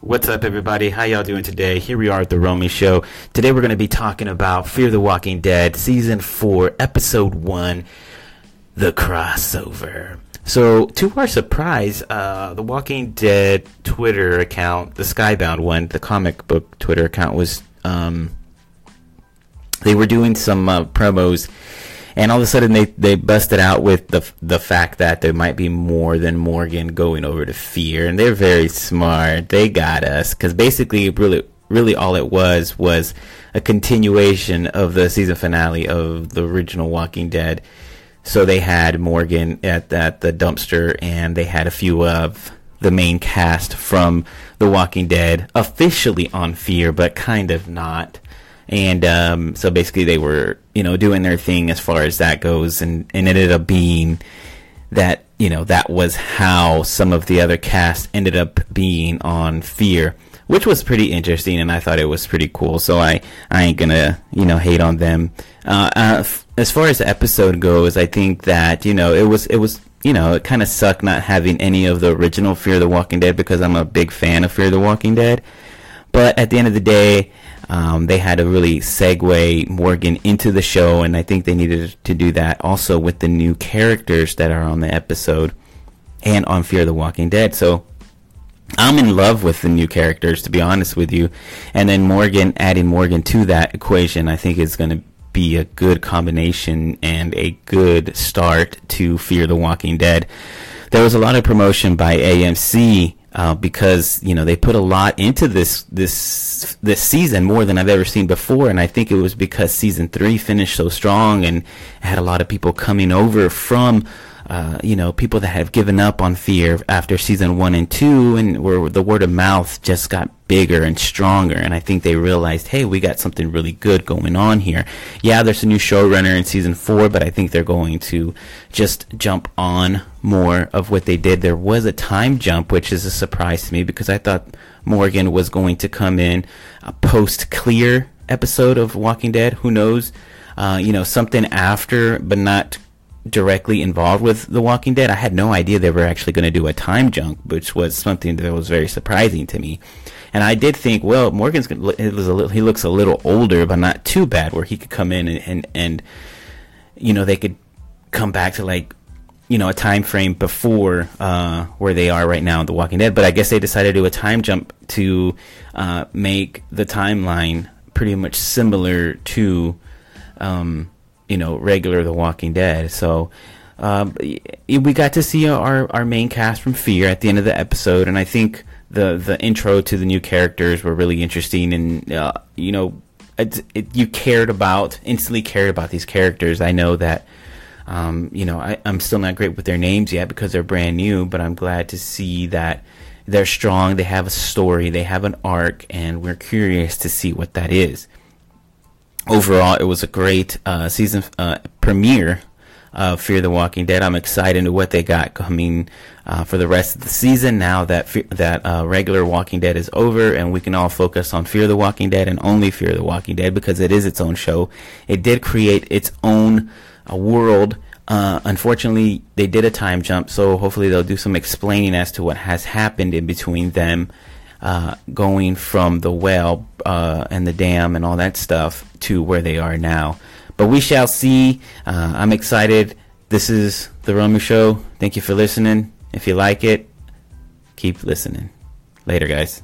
What's up, everybody? How y'all doing today? Here we are at the Romy Show. Today we're going to be talking about Fear the Walking Dead, Season 4, Episode 1, The Crossover. So, to our surprise, uh, the Walking Dead Twitter account, the Skybound one, the comic book Twitter account, was. Um, they were doing some uh, promos and all of a sudden they, they busted out with the the fact that there might be more than Morgan going over to Fear, and they're very smart. They got us because basically, really, really all it was was a continuation of the season finale of the original Walking Dead. So they had Morgan at at the dumpster, and they had a few of the main cast from The Walking Dead officially on Fear, but kind of not and um, so basically they were you know doing their thing as far as that goes. And, and ended up being that you know that was how some of the other cast ended up being on fear which was pretty interesting. And i thought it was pretty cool. So i i ain't gonna you know hate on them. Uh, uh, f- as far as the episode goes i think that you know it was it was you know it kind of sucked not having any of the original fear the walking dead because i'm a big fan of fear the walking dead. But at the end of the day um, they had to really segue Morgan into the show, and I think they needed to do that also with the new characters that are on the episode and on Fear the Walking Dead. So I'm in love with the new characters, to be honest with you. And then Morgan, adding Morgan to that equation, I think is going to be a good combination and a good start to Fear the Walking Dead. There was a lot of promotion by AMC uh, because you know they put a lot into this this this season more than I've ever seen before, and I think it was because season three finished so strong and had a lot of people coming over from uh, you know, people that have given up on fear after season one and two, and where the word of mouth just got bigger and stronger. And I think they realized, hey, we got something really good going on here. Yeah, there's a new showrunner in season four, but I think they're going to just jump on more of what they did. There was a time jump, which is a surprise to me because I thought Morgan was going to come in a post clear episode of Walking Dead. Who knows? Uh, you know, something after, but not directly involved with The Walking Dead. I had no idea they were actually going to do a time jump, which was something that was very surprising to me. And I did think, well, Morgan's it was a little, he looks a little older, but not too bad, where he could come in and, and, and you know they could come back to like you know a time frame before uh, where they are right now in The Walking Dead. But I guess they decided to do a time jump to uh, make the timeline pretty much similar to. Um, you know, regular The Walking Dead. So um, we got to see our, our main cast from Fear at the end of the episode, and I think the the intro to the new characters were really interesting, and uh, you know, it, it, you cared about instantly cared about these characters. I know that. Um, you know, I, I'm still not great with their names yet because they're brand new, but I'm glad to see that they're strong. They have a story, they have an arc, and we're curious to see what that is overall, it was a great uh, season uh, premiere of Fear the Walking Dead. I'm excited to what they got coming uh, for the rest of the season. Now that that uh, regular Walking Dead is over, and we can all focus on Fear the Walking Dead and only Fear the Walking Dead because it is its own show. It did create its own uh, world. Uh, unfortunately, they did a time jump, so hopefully they'll do some explaining as to what has happened in between them uh, going from the well uh, and the dam and all that stuff to where they are now. But we shall see. Uh, I'm excited. This is the Romu Show. Thank you for listening. If you like it, keep listening. Later, guys.